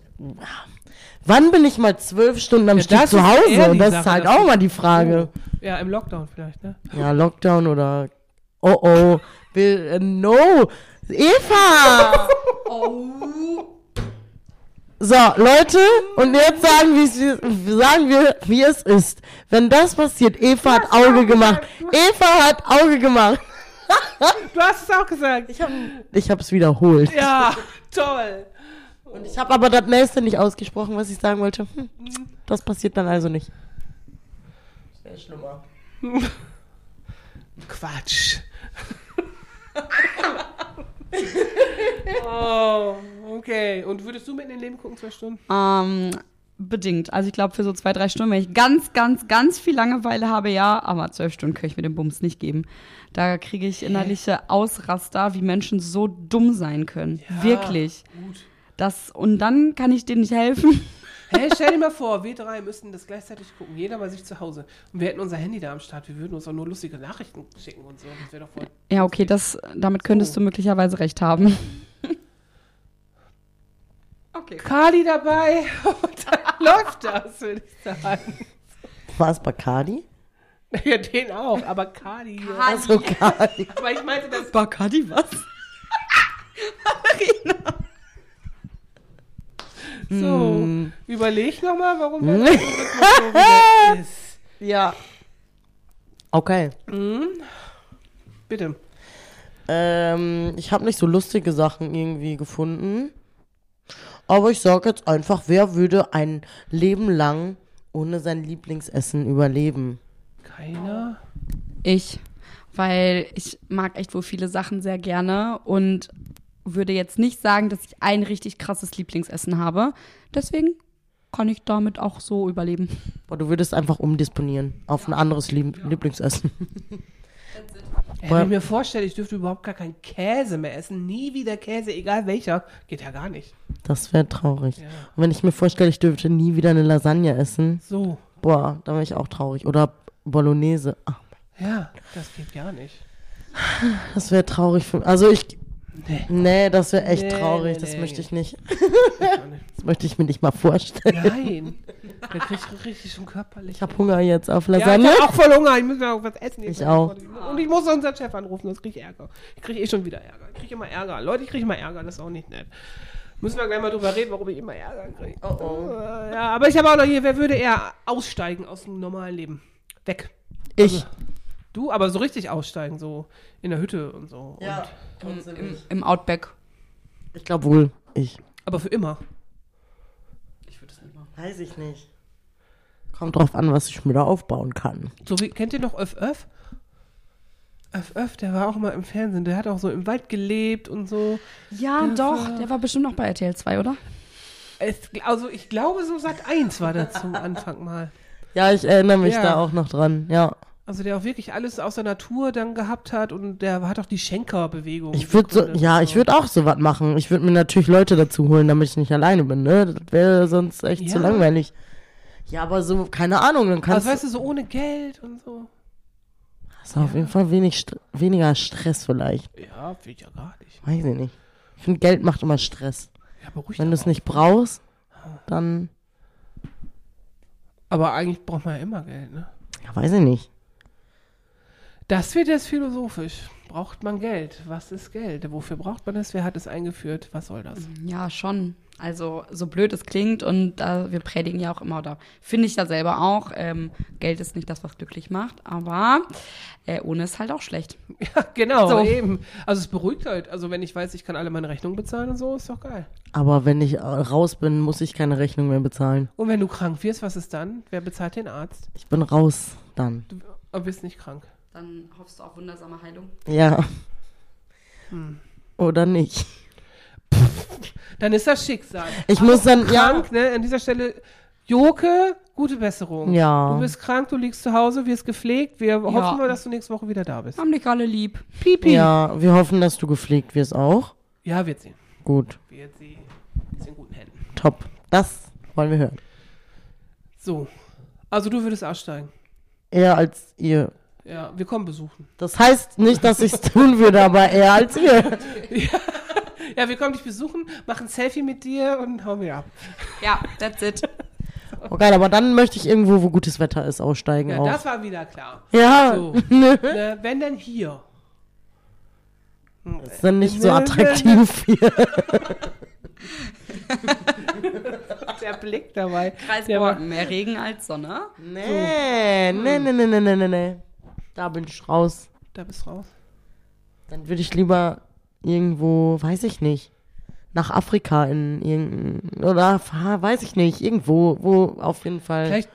wann bin ich mal zwölf Stunden am Ja, Stück zu Hause? Das Sache, ist halt auch mal die Frage. Ja, im Lockdown vielleicht, ne? Ja, Lockdown oder, oh oh, will, äh, no, Eva! <laughs> So, Leute, und jetzt sagen, sagen wir, wie es ist. Wenn das passiert, Eva hat Auge gemacht. Eva hat Auge gemacht. <laughs> Du hast es auch gesagt. Ich habe ich hab's wiederholt. Ja, <laughs> toll. Und ich habe aber das nächste nicht ausgesprochen, was ich sagen wollte. Hm, das passiert dann also nicht. Sehr schlimmer. <laughs> Quatsch. <laughs> oh, okay. Und würdest du mit in den Leben gucken, zwei Stunden? Ähm, bedingt. Also ich glaube, für so zwei, drei Stunden, wenn ich ganz, ganz, ganz viel Langeweile habe, ja, aber zwölf Stunden kann ich mir den Bums nicht geben. Da kriege ich innerliche Ausraster, wie Menschen so dumm sein können. Ja, Wirklich. Gut. Das, und dann kann ich denen nicht helfen. Hey, <laughs> stell dir mal vor, wir drei müssten das gleichzeitig gucken, jeder bei sich zu Hause. Und wir hätten unser Handy da am Start, wir würden uns auch nur lustige Nachrichten schicken und so. Das wäre doch voll. Ja, okay, das, damit könntest du möglicherweise recht haben. <laughs> Okay. Kali dabei <laughs> und dann läuft das, würde ich sagen. War es Bacardi? <laughs> Ja, den auch, aber Kali. Also Bacardi. Aber ich meinte das. Bacardi, was? So, überleg nochmal, warum der <laughs> Algorithmus so ist. Ja. Okay. Bitte. Ähm, ich habe nicht so lustige Sachen irgendwie gefunden. Aber ich sage jetzt einfach, wer würde ein Leben lang ohne sein Lieblingsessen überleben? Keiner. Ich, weil ich mag echt wohl viele Sachen sehr gerne und würde jetzt nicht sagen, dass ich ein richtig krasses Lieblingsessen habe. Deswegen kann ich damit auch so überleben. Boah, du würdest einfach umdisponieren auf ein anderes Lieb Lieblingsessen. <laughs> Ey, wenn ich mir vorstelle, ich dürfte überhaupt gar keinen Käse mehr essen, nie wieder Käse, egal welcher, geht ja gar nicht. Das wäre traurig. Und wenn ich mir vorstelle, ich dürfte nie wieder eine Lasagne essen, So. boah, dann wäre ich auch traurig. Oder Bolognese. Ah, Ja, das geht gar nicht. das wäre traurig für Also ich. Nee. Nee, das wäre echt Nee, traurig. nee, das möchte ich nicht. <laughs> Das möchte ich mir nicht mal vorstellen. Nein. Da krieg ich richtig schon körperlich. Ich habe Hunger jetzt auf ja, ich Lasagne. hab auch voll Hunger. Ich muss noch was essen. Ich auch. Und ich muss unseren Chef anrufen, sonst krieg ich Ärger. Ich krieg eh schon wieder Ärger. Ich krieg immer Ärger. Leute, ich krieg immer Ärger. Das ist auch nicht nett. Müssen wir gleich mal drüber reden, warum ich immer Ärger kriege. Oh, oh. Ja, aber ich habe auch noch hier, wer würde eher aussteigen aus dem normalen Leben? Weg. Ich. Du, aber so richtig aussteigen, so in der Hütte und so. Ja. Und, Im, Im Outback. Ich glaube wohl. Ich. aber für immer. Ich würde es nicht machen. Weiß ich nicht. Kommt drauf an, was ich mir da aufbauen kann. So wie, kennt ihr noch Öff Öff? Öff Öff, der war auch mal im Fernsehen. Der hat auch so im Wald gelebt und so. Ja, Der doch. war- Der war bestimmt noch bei RTL 2, oder? Es, also ich glaube, so Sat 1 war das zum Anfang mal. Ja, ich erinnere mich Ja. da auch noch dran. Ja. Also der auch wirklich alles aus der Natur dann gehabt hat und der hat auch die Schenker-Bewegung. Ich würde so, ja, und ich würde auch sowas machen. Ich würde mir natürlich Leute dazu holen, damit ich nicht alleine bin, ne? Das wäre sonst echt zu Ja. langweilig. Ja, aber so, keine Ahnung, dann kannst Also weißt du, so ohne Geld und so. hast du auf jeden Fall wenig, St- weniger Stress vielleicht. Ja, will ich ja gar nicht. Weiß ich nicht. Ich finde, Geld macht immer Stress. Ja, beruhigt Wenn du es nicht brauchst, dann, auch. Aber eigentlich braucht man ja immer Geld, ne? ja, weiß ich nicht. Das wird jetzt philosophisch. Braucht man Geld? Was ist Geld? Wofür braucht man es? Wer hat es eingeführt? Was soll das? Ja, schon. Also, so blöd es klingt und äh, wir predigen ja auch immer, oder finde ich ja selber auch, ähm, Geld ist nicht das, was glücklich macht, aber äh, ohne ist halt auch schlecht. <laughs> Ja, genau, So. eben. Also es beruhigt halt. Also wenn ich weiß, ich kann alle meine Rechnungen bezahlen und so, ist doch geil. Aber wenn ich äh, raus bin, muss ich keine Rechnung mehr bezahlen. Und wenn du krank wirst, was ist dann? Wer bezahlt den Arzt? Ich bin raus dann. Du aber bist nicht krank. Dann hoffst du auf wundersame Heilung. Ja. Hm. Oder nicht. Dann ist das Schicksal. Ich muss dann, ja, Krank, ne? An dieser Stelle, Joke, gute Besserung. Ja. Du bist krank, du liegst zu Hause, wirst gepflegt. Wir hoffen Ja. mal, dass du nächste Woche wieder da bist. Haben dich alle lieb. Pipi. ja, wir hoffen, dass du gepflegt wirst auch. Ja, wird sie. Gut, Wird sie. Ist in guten Händen. top. Das wollen wir hören. So. Also du würdest aussteigen. Eher als ihr. Ja, wir kommen besuchen. Das heißt nicht, dass ich es tun würde, aber eher als ihr. <laughs> Ja, <laughs> wir kommen dich besuchen, machen ein Selfie mit dir und hauen wir ab. Ja, that's it. <laughs> Oh geil, aber dann möchte ich irgendwo, wo gutes Wetter ist, aussteigen Ja, auch. das war wieder klar. ja, So. <laughs> ne, wenn denn hier. ist dann nicht so Ne, ne, attraktiv hier. Der Blick dabei. Kreisborken, mehr Regen als Sonne. Nee, nee, nee, nee, nee, nee, nee, nee. Da bin ich raus. da bist du raus. Dann würde ich lieber irgendwo, weiß ich nicht, nach Afrika in irgendein, oder weiß ich nicht, irgendwo, wo auf jeden Fall. Vielleicht.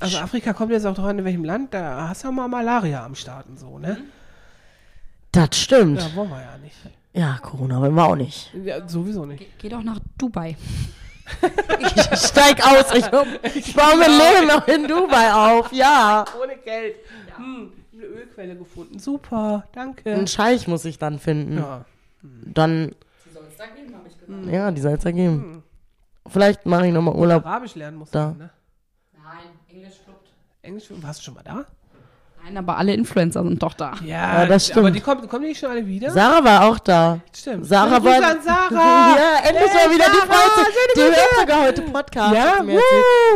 Also Afrika kommt jetzt auch drauf an, in welchem Land, da hast du ja mal Malaria am Start und so, ne? Das stimmt. Ja, wollen wir ja nicht. Ja, Corona wollen wir auch nicht. Ja, sowieso nicht. Ge geh doch nach Dubai. Ich steig aus. Ich, ich baue mein <laughs> Leben noch in Dubai auf. Ja. Ohne Geld. Hm, eine Ölquelle gefunden. Super, danke. Einen Scheich muss ich dann finden. Ja. Dann, Die soll es da geben, habe ich gesagt. ja, die soll es ergeben. Vielleicht mache ich nochmal Urlaub. Arabisch lernen musst Da. du, ne? Nein, Englisch fluppt. Englisch, warst du schon mal da? Nein, aber alle Influencer sind doch da. Ja, das Aber stimmt. die kommen, kommen die nicht schon alle wieder? Sarah war auch da. Stimmt. Sarah Grüße war. an Sarah. <laughs> ja, endlich Hey, mal wieder die Frau. Die hört sogar heute Podcast. Ja.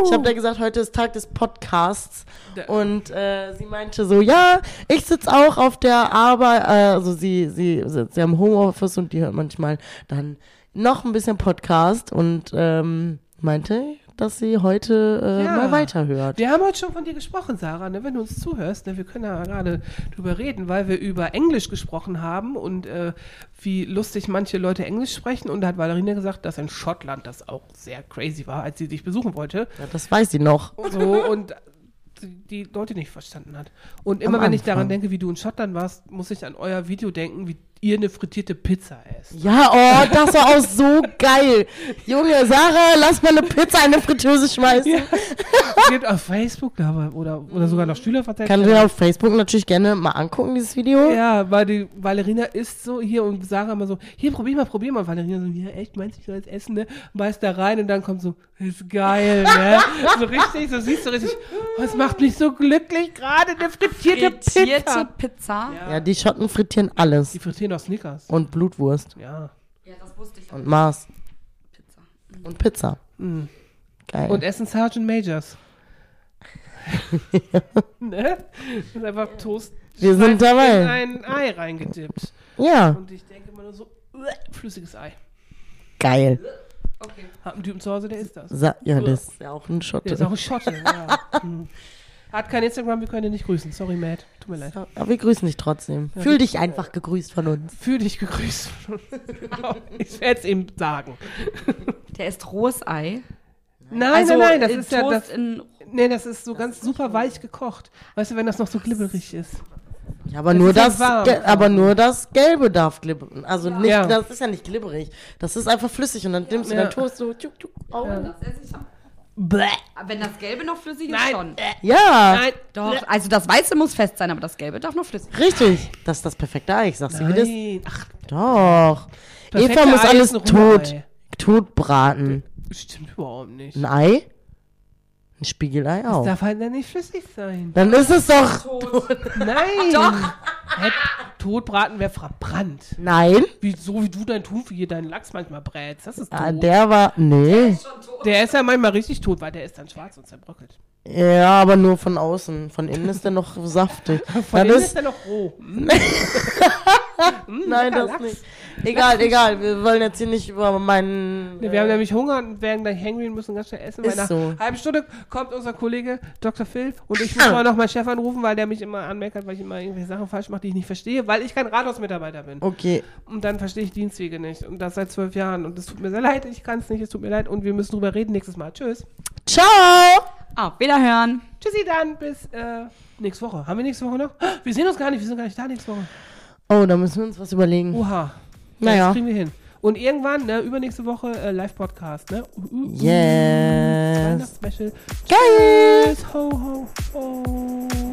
Ich habe da gesagt, heute ist Tag des Podcasts. Und äh, sie meinte so, ja, ich sitze auch auf der Arbeit, äh, also sie, sie sitzt ja im Homeoffice und die hört manchmal dann noch ein bisschen Podcast und ähm, meinte, dass sie heute äh, Ja. mal weiterhört. Wir haben heute schon von dir gesprochen, Sarah, ne? wenn du uns zuhörst. Ne? Wir können ja gerade drüber reden, weil wir über Englisch gesprochen haben und äh, wie lustig manche Leute Englisch sprechen. Und da hat Valerina gesagt, dass in Schottland das auch sehr crazy war, als sie dich besuchen wollte. Ja, das weiß sie noch. So und die Leute nicht verstanden hat. Und immer Am wenn ich daran denke, wie du in Schottland warst, muss ich an euer Video denken, wie ihr eine frittierte Pizza esst. Ja, oh, das war auch so geil. Junge, Sarah, lass mal eine Pizza in eine Fritteuse schmeißen. Es gibt auf Facebook aber, oder, oder sogar noch Stühle verteilt. Kannst du dir auf Facebook natürlich gerne mal angucken, dieses Video. Ja, weil die Valerina isst so hier und Sarah immer so, hier probier mal, probier mal. Valerina so, ja echt, meinst du, ich soll jetzt essen, ne? Beißt da rein und dann kommt so, ist geil, ne? so richtig, so siehst du richtig, oh, es macht mich so glücklich, gerade eine frittierte Frittierte Pizza. Pizza. Ja, die Schotten frittieren alles. Die frittieren auch Snickers. Und Blutwurst. Ja. Ja, das wusste ich. Und Mars. Pizza. Und Pizza. Mhm. Geil. Und essen Sergeant Majors. <laughs> ne? Das ist einfach Toast. Wir sind in dabei. ein Ei reingedippt. Ja, Und ich denke immer nur so, uäh, flüssiges Ei. geil. Okay. Hab einen Typen zu Hause, der isst das. Sa ja, das ist ja auch ein Der ist auch Schotte. ein Schotte. ja. <laughs> Hat kein Instagram, wir können ihn nicht grüßen. Sorry, Matt. Tut mir leid. Aber wir grüßen dich trotzdem. Fühl dich einfach gegrüßt von uns. Fühl dich gegrüßt. <laughs> ich werde es ihm sagen. Der ist rohes Ei. Nein, also nein, nein, das ist ja das. in Nee, das ist so ganz super weich gekocht. Weißt du, wenn das noch so glibberig ist. Ja, aber Das nur ist halt das, aber nur das Gelbe darf glibbern. Also nicht, Ja. das ist ja nicht glibberig. Das ist einfach flüssig und dann nimmst du Ja. deinen Toast so tschuk, tschuk, auf. Ja. Bäh. Wenn das Gelbe noch flüssig ist, Nein. schon. Ja, Nein, Doch, also das Weiße muss fest sein, aber das Gelbe darf noch flüssig sein. richtig. Das ist das perfekte Ei. Ich sag's dir, wie das. nein. Ach, Doch. perfekte Eva muss Ei alles tot, tot braten. Stimmt überhaupt nicht. Ein Ei? Ein Spiegelei Das auch. darf halt dann nicht flüssig sein. Dann ist es doch. Nein. Doch. Hä, Totbraten wäre verbrannt. Nein. Wie, so wie du dein Thunfisch hier deinen Lachs manchmal brätst. Das ist tot. Ah, der war. Nee. Der ist ja manchmal richtig tot, weil der ist dann schwarz und zerbröckelt. Ja, aber nur von außen. Von innen ist der noch <laughs> saftig. Von innen ist, ist er noch roh. <laughs> Hm, nein, lecker das Lachs. nicht. Egal, egal. Wir wollen jetzt hier nicht über meinen. Ne, wir haben nämlich Hunger und werden gleich hangry und müssen ganz schnell essen. Weil Ist nach so. einer halben Stunde kommt unser Kollege Dr. Phil und ich <laughs> muss mal noch meinen Chef anrufen, weil der mich immer anmeckert, weil ich immer irgendwelche Sachen falsch mache, die ich nicht verstehe, weil ich kein Rathausmitarbeiter bin. Okay. Und dann verstehe ich Dienstwege nicht. Und das seit zwölf Jahren. Und es tut mir sehr leid, ich kann es nicht, es tut mir leid. Und wir müssen drüber reden nächstes Mal. Tschüss. Ciao! Auf Wiederhören. Tschüssi dann, bis äh, nächste Woche. Haben wir nächste Woche noch? <gasps> Wir sehen uns gar nicht, wir sind gar nicht da nächste Woche. Oh, da müssen wir uns was überlegen. Oha. Naja. Das kriegen wir hin. Und irgendwann, ne, übernächste Woche äh, Live-Podcast, ne? Uh, uh, uh. Yes. Weihnachtsspecial. Geil! Tschüss, ho, ho, ho.